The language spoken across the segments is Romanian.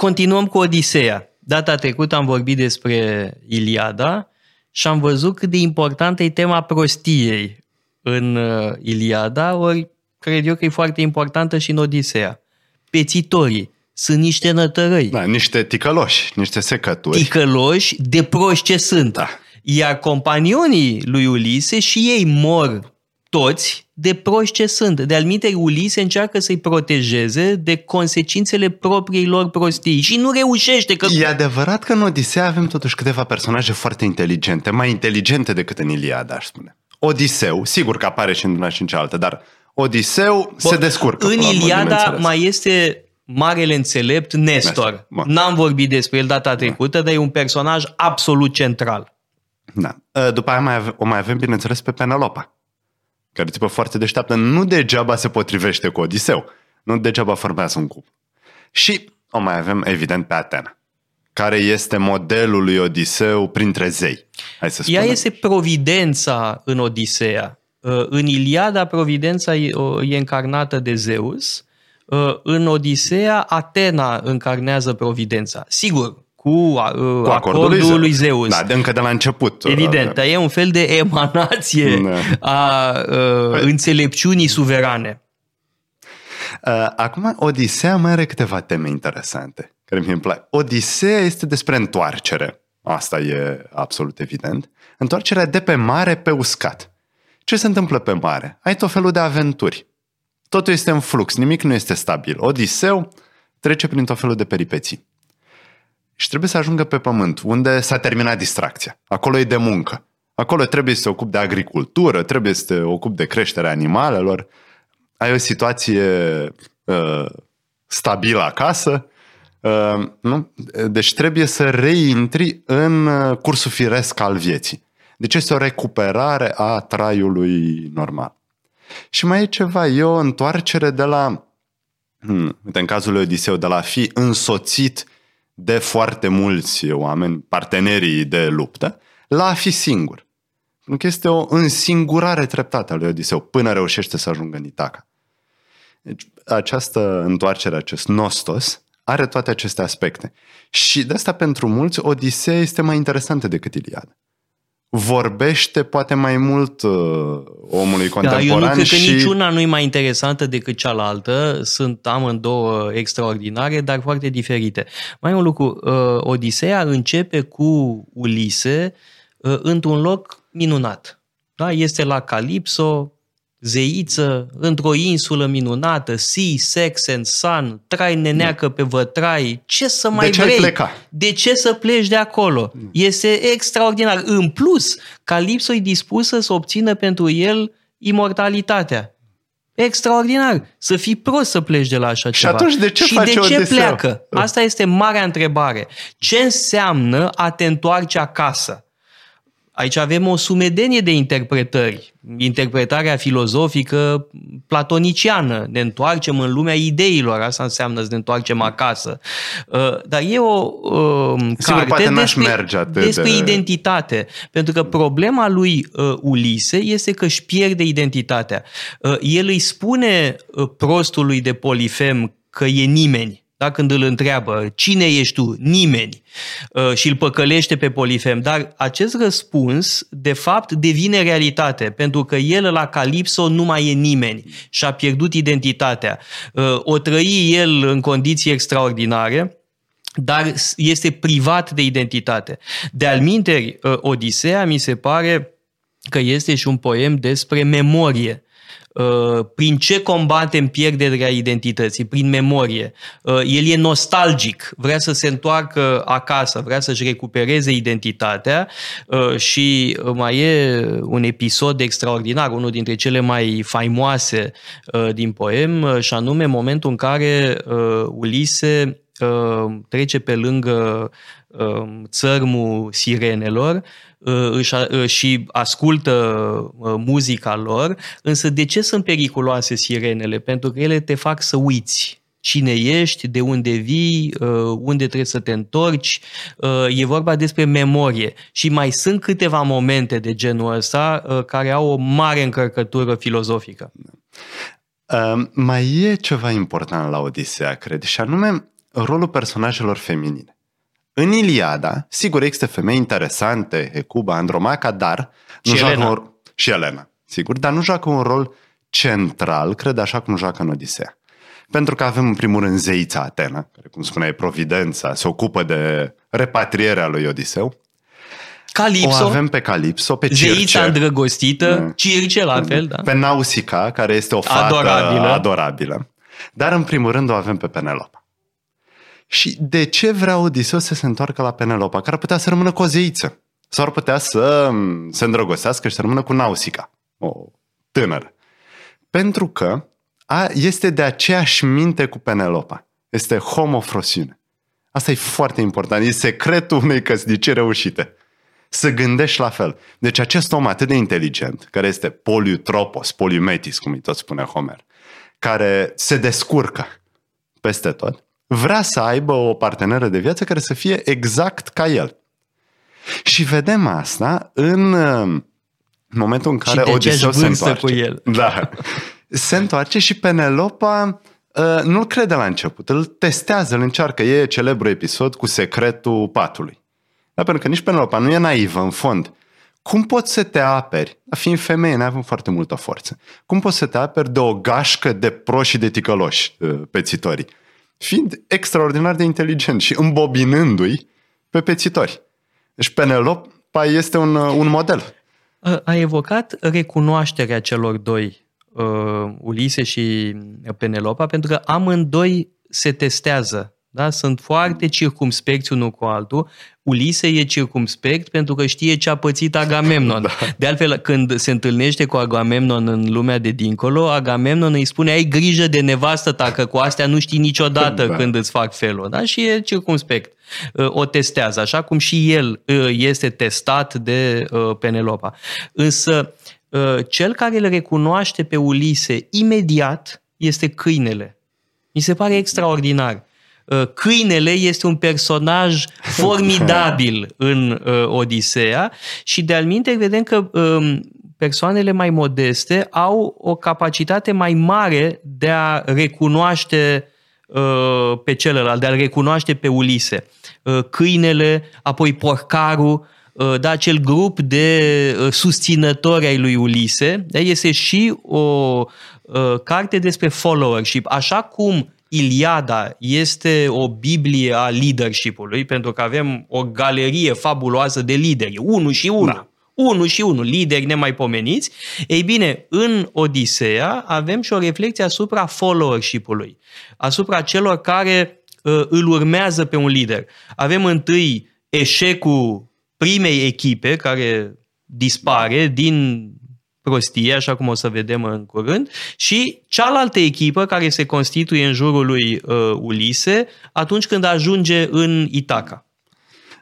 continuăm cu Odiseea. Data trecută am vorbit despre Iliada și am văzut cât de importantă e tema prostiei în uh, Iliada, ori cred eu că e foarte importantă și în Odiseea. Pețitorii sunt niște nătărăi. Da, niște ticăloși, niște secături. Ticăloși de proști ce sunt. Da. Iar companionii lui Ulise și ei mor toți de proști ce sunt. De alminte, Ulise încearcă să-i protejeze de consecințele propriei lor prostii și nu reușește. Că... E adevărat că în Odisea avem totuși câteva personaje foarte inteligente, mai inteligente decât în Iliada, aș spune. Odiseu, sigur că apare și în una și în cealaltă, dar Odiseu Bă, se descurcă. În Iliada mai este marele înțelept Nestor. Nestor. N-am vorbit despre el data trecută, Bă. dar e un personaj absolut central. Da. După aia mai ave- o mai avem, bineînțeles, pe Penelopa care tipă foarte deșteaptă, nu degeaba se potrivește cu Odiseu. Nu degeaba formează un cup. Și o mai avem, evident, pe Atena, care este modelul lui Odiseu printre zei. Hai să spunem. Ea este providența în Odiseea. Uh, în Iliada, providența e încarnată de Zeus. Uh, în Odiseea, Atena încarnează providența. Sigur, cu, uh, cu acordul, acordul lui Zeus. Da, de încă de la început. Evident, dar e un fel de emanație da. a uh, păi... înțelepciunii suverane. Uh, acum, Odisea mai are câteva teme interesante care mi plac. Odisea este despre întoarcere. Asta e absolut evident. Întoarcerea de pe mare pe uscat. Ce se întâmplă pe mare? Ai tot felul de aventuri. Totul este în flux, nimic nu este stabil. Odiseu trece prin tot felul de peripeții și trebuie să ajungă pe pământ, unde s-a terminat distracția. Acolo e de muncă. Acolo trebuie să se ocupi de agricultură, trebuie să te ocupi de creșterea animalelor. Ai o situație uh, stabilă acasă, uh, nu? Deci trebuie să reintri în uh, cursul firesc al vieții. Deci este o recuperare a traiului normal. Și mai e ceva, e o întoarcere de la, hmm, uite, în cazul lui Odiseu, de la fi însoțit de foarte mulți oameni, partenerii de luptă, la a fi singur. Pentru că este o însingurare treptată a lui Odiseu până reușește să ajungă în Itaca. Deci, această întoarcere, acest nostos, are toate aceste aspecte. Și de asta pentru mulți Odiseea este mai interesantă decât Iliada vorbește poate mai mult uh, omului contemporan. Da, eu nu cred și... că niciuna nu e mai interesantă decât cealaltă. Sunt amândouă extraordinare, dar foarte diferite. Mai un lucru, uh, Odiseea începe cu Ulise uh, într-un loc minunat. Da? Este la Calipso, zeiță, într-o insulă minunată, sea, sex and sun, trai neneacă pe vătrai, ce să mai de ce vrei? Pleca? De ce să pleci de acolo? Este extraordinar. În plus, Calipso e dispusă să obțină pentru el imortalitatea. Extraordinar. Să fii prost să pleci de la așa și ceva. atunci de ce Și face de ce Odiseu? pleacă? Asta este marea întrebare. Ce înseamnă a te întoarce acasă? Aici avem o sumedenie de interpretări. Interpretarea filozofică platoniciană. Ne întoarcem în lumea ideilor. Asta înseamnă să ne întoarcem acasă. Uh, dar e o uh, Sigur, carte despre, merge despre de... identitate. Pentru că problema lui uh, Ulise este că își pierde identitatea. El îi spune prostului de Polifem că e nimeni da? când îl întreabă cine ești tu, nimeni, uh, și îl păcălește pe Polifem. Dar acest răspuns, de fapt, devine realitate, pentru că el la Calipso nu mai e nimeni și a pierdut identitatea. Uh, o trăi el în condiții extraordinare, dar este privat de identitate. De alminteri, uh, Odiseea mi se pare că este și un poem despre memorie Uh, prin ce combatem pierderea identității? Prin memorie. Uh, el e nostalgic, vrea să se întoarcă acasă, vrea să-și recupereze identitatea uh, și mai e un episod extraordinar, unul dintre cele mai faimoase din poem, și anume momentul în care Ulise trece pe lângă țărmul sirenelor își, și ascultă muzica lor, însă de ce sunt periculoase sirenele? Pentru că ele te fac să uiți cine ești, de unde vii, unde trebuie să te întorci. E vorba despre memorie. Și mai sunt câteva momente de genul ăsta care au o mare încărcătură filozofică. Uh, mai e ceva important la Odisea, cred, și anume rolul personajelor feminine. În Iliada, sigur, există femei interesante, Hecuba, Andromaca, dar nu și Elena. Un, și Elena, sigur, dar nu joacă un rol central, cred, așa cum joacă în Odiseea. Pentru că avem în primul rând zeița Atena, care, cum spuneai, Providența, se ocupă de repatrierea lui Odiseu. Calipso. O avem pe Calipso, pe Circe. Zeița îndrăgostită, da. Circe la fel, da. Pe Nausica, care este o fată adorabilă. adorabilă. Dar în primul rând o avem pe Penelopa. Și de ce vrea Odiseu să se întoarcă la Penelopa? Care ar putea să rămână cu o zeiță. Sau ar putea să se îndrăgostească și să rămână cu Nausica, o tânără. Pentru că a, este de aceeași minte cu Penelopa. Este homofrosiune. Asta e foarte important. E secretul unei căsnicii reușite. Să gândești la fel. Deci acest om atât de inteligent, care este poliutropos, poliumetis, cum îi tot spune Homer, care se descurcă peste tot, vrea să aibă o parteneră de viață care să fie exact ca el. Și vedem asta în momentul în care Odiseu se întoarce. cu el. Da. Se întoarce și Penelopa uh, nu-l crede la început, îl testează, îl încearcă. E celebru episod cu secretul patului. Da, pentru că nici Penelopa nu e naivă, în fond. Cum poți să te aperi, fiind femeie, nu avem foarte multă forță, cum poți să te aperi de o gașcă de proși și de ticăloși uh, pețitorii? Fiind extraordinar de inteligent și îmbobinându-i pe pețitori. Deci Penelopa este un, uh, un model. A evocat recunoașterea celor doi, uh, Ulise și Penelopa, pentru că amândoi se testează da? Sunt foarte circumspecți unul cu altul. Ulise e circumspect pentru că știe ce a pățit Agamemnon. Da. De altfel, când se întâlnește cu Agamemnon în lumea de dincolo, Agamemnon îi spune ai grijă de nevastă ta, că cu astea nu știi niciodată da. când îți fac felul. Da? Și e circumspect. Uh, o testează, așa cum și el uh, este testat de uh, Penelopa. Însă, cel care îl recunoaște pe Ulise imediat este câinele. Mi se pare extraordinar. Uh, câinele este un personaj formidabil în uh, Odiseea și de-al minte vedem că um, persoanele mai modeste au o capacitate mai mare de a recunoaște uh, pe celălalt, de a-l recunoaște pe Ulise. Câinele, apoi porcarul, da, acel grup de susținători ai lui Ulise, da, este și o carte despre followership. Așa cum Iliada este o Biblie a leadership-ului, pentru că avem o galerie fabuloasă de lideri, unul și unul. Da. Unul și unul, lideri nemaipomeniți. Ei bine, în Odiseea avem și o reflexie asupra followership-ului, asupra celor care uh, îl urmează pe un lider. Avem întâi eșecul primei echipe care dispare din prostie, așa cum o să vedem în curând, și cealaltă echipă care se constituie în jurul lui uh, Ulise atunci când ajunge în Itaca.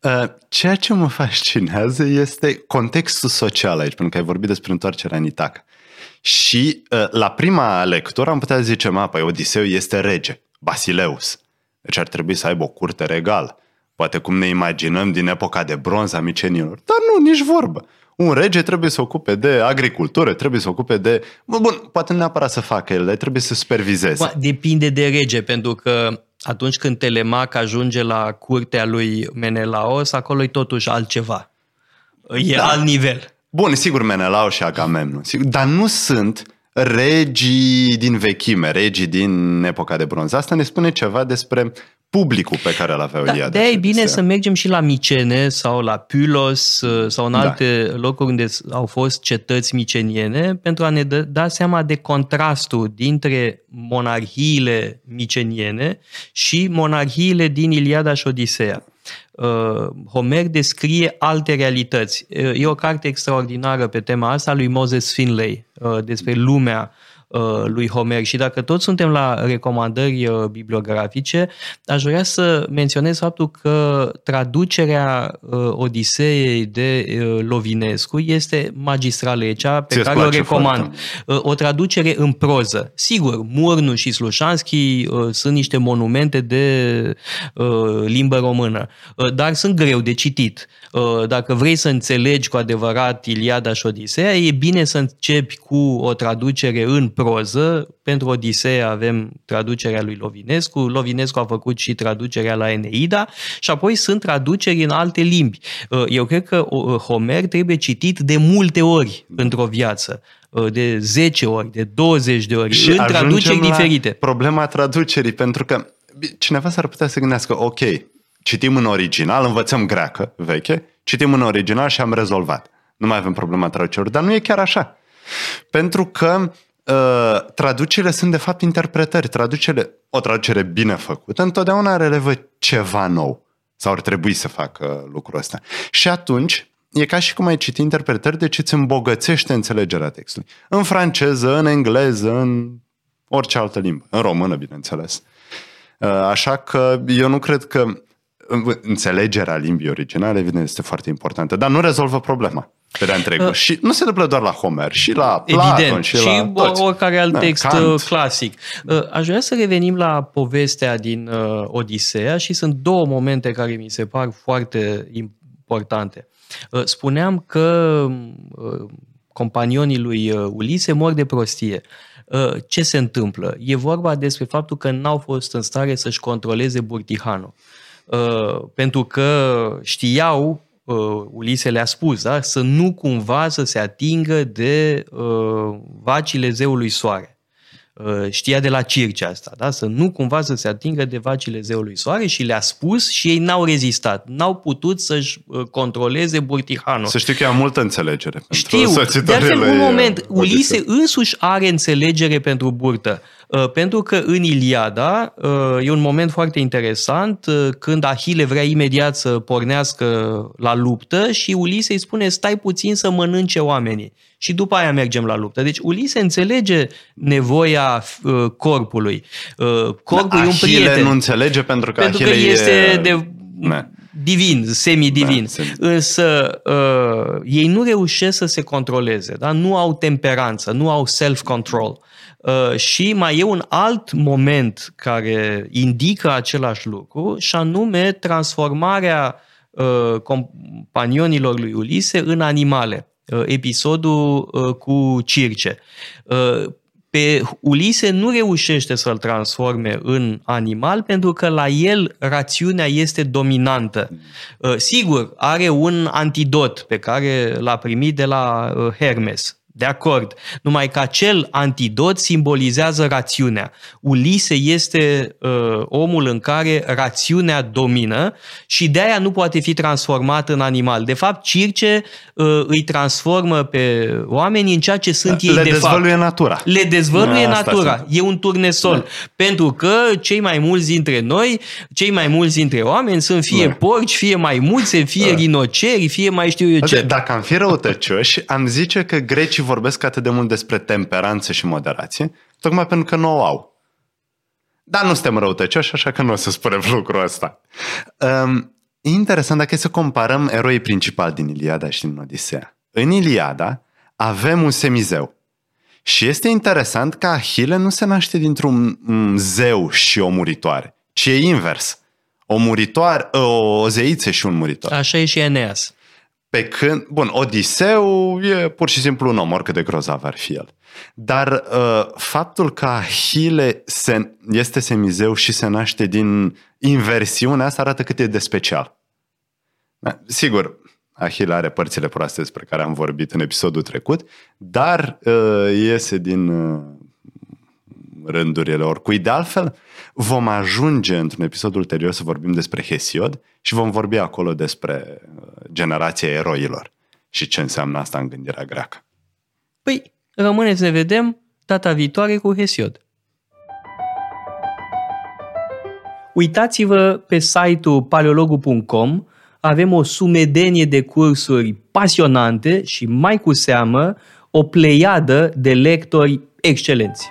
Uh, ceea ce mă fascinează este contextul social aici, pentru că ai vorbit despre întoarcerea în Itaca. Și uh, la prima lectură am putea zice, mă, păi Odiseu este rege, Basileus. Deci ar trebui să aibă o curte regală. Poate cum ne imaginăm din epoca de bronz a micenilor. Dar nu, nici vorbă un rege trebuie să ocupe de agricultură, trebuie să ocupe de... Bun, poate nu neapărat să facă el, trebuie să supervizeze. Depinde de rege, pentru că atunci când Telemac ajunge la curtea lui Menelaos, acolo e totuși altceva. E da. alt nivel. Bun, sigur Menelaos și Agamemnon, sigur, dar nu sunt regii din vechime, regii din epoca de bronz. Asta ne spune ceva despre publicul pe care îl aveau da, De e bine să mergem și la Micene sau la Pylos uh, sau în da. alte da. locuri unde au fost cetăți miceniene pentru a ne da seama de contrastul dintre monarhiile miceniene și monarhiile din Iliada și Odiseea. Uh, Homer descrie alte realități. Uh, e o carte extraordinară pe tema asta lui Moses Finlay despre lumea Uh, lui Homer. Și dacă toți suntem la recomandări uh, bibliografice, aș vrea să menționez faptul că traducerea uh, Odiseei de Lovinescu este magistrală, e cea pe Ți-ți care o recomand. Foarte. O traducere în proză. Sigur, Murnu și Slușanski sunt niște monumente de limbă română, dar sunt greu de citit. Dacă vrei să înțelegi cu adevărat Iliada și Odiseea, e bine să începi cu o traducere în proză proză. Pentru Odiseea avem traducerea lui Lovinescu. Lovinescu a făcut și traducerea la Eneida și apoi sunt traduceri în alte limbi. Eu cred că Homer trebuie citit de multe ori într-o viață de 10 ori, de 20 de ori, și în traduceri diferite. Problema traducerii, pentru că cineva s-ar putea să gândească, ok, citim în original, învățăm greacă veche, citim în original și am rezolvat. Nu mai avem problema traducerilor, dar nu e chiar așa. Pentru că uh, traducerile sunt de fapt interpretări. Traducere, o traducere bine făcută întotdeauna relevă ceva nou. Sau ar trebui să facă lucrul ăsta. Și atunci, e ca și cum ai citi interpretări, deci îți îmbogățește înțelegerea textului. În franceză, în engleză, în orice altă limbă. În română, bineînțeles. Uh, așa că eu nu cred că înțelegerea limbii originale, evident, este foarte importantă, dar nu rezolvă problema pe de întregul. Uh, și nu se întâmplă doar la Homer, și la Platon, evident, și, și la toți. oricare alt Da, text Kant. uh, clasic. Uh, aș vrea să revenim la povestea din uh, Odiseea și sunt două momente care mi se par foarte importante. Uh, spuneam că uh, companionii lui uh, Ulise mor de prostie. Uh, Ce se întâmplă? E vorba despre faptul că n-au fost în stare să-și controleze Burtihanul. Uh, pentru că știau, uh, Ulise le-a spus, da? să nu cumva să se atingă de uh, vacile zeului soare. Uh, știa de la Circe asta, da? să nu cumva să se atingă de vacile zeului soare și le-a spus și ei n-au rezistat. N-au putut să-și uh, controleze Burtihanul. Să știu că am multă înțelegere pentru Știu, de soțitoarele altfel, un moment, uh, Ulise Odisei. însuși are înțelegere pentru burtă. Uh, Pentru că în Iliada uh, e un moment foarte interesant uh, când Ahile vrea imediat să pornească la luptă și Ulise îi spune stai puțin să mănânce oamenii și după aia mergem la luptă. Deci Ulise înțelege nevoia uh, corpului. Uh, Corpul e un Ahile prieten. nu înțelege pentru că Pentru că Ahile este e... de Da. divin, semidivin. Da, semi- Însă uh, ei nu reușesc să se controleze, da? nu au temperanță, nu au self-control. Uh, și mai e un alt moment care indică același lucru și anume transformarea uh, companionilor lui Ulise în animale. Uh, episodul uh, cu Circe. Uh, pe Ulise nu reușește să-l transforme în animal pentru că la el rațiunea este dominantă. Uh, Sigur, are un antidot pe care l-a primit de la uh, Hermes. De acord. Numai că acel antidot simbolizează rațiunea. Ulise este uh, omul în care rațiunea domină și de aia nu poate fi transformat în animal. De fapt, Circe uh, îi transformă pe oameni în ceea ce sunt ei Le de fapt dezvăluie natura. le dezvăluie Asta natura. sunt. E un turnesol. Da. Pentru că cei mai mulți dintre noi, cei mai mulți dintre oameni sunt fie Da. porci, fie maimuțe, fie Da. rinoceri, fie mai știu eu ce. Dacă am fi răutăcioși, am zice că grecii vorbesc atât de mult despre temperanță și moderație, tocmai pentru că nu o au. Dar nu suntem răutăcioși, așa că nu o să spunem lucrul ăsta. Um, e interesant dacă e să comparăm eroii principali din Iliada și din Odiseea. În Iliada avem un semizeu. Și este interesant că Ahile nu se naște dintr-un mm, zeu și o muritoare, ci e invers. O muritoare, o, o zeiță și un muritor. Așa e și Eneas. Pe când, bun, Odiseu e pur și simplu un om, oricât de grozav ar fi el. Dar uh, faptul că Ahile se, este semizeu și se naște din inversiunea asta arată cât e de special. Da, sigur, Ahile are părțile proaste despre care am vorbit în episodul trecut, dar uh, iese din uh, rândurile oricui. De altfel, vom ajunge într-un episod ulterior să vorbim despre Hesiod și vom vorbi acolo despre uh, generația eroilor și ce înseamnă asta în gândirea greacă. Păi, rămâne să ne vedem data viitoare cu Hesiod. Uitați-vă pe site-ul paleologu.com, avem o sumedenie de cursuri pasionante și mai cu seamă o pleiadă de lectori excelenți.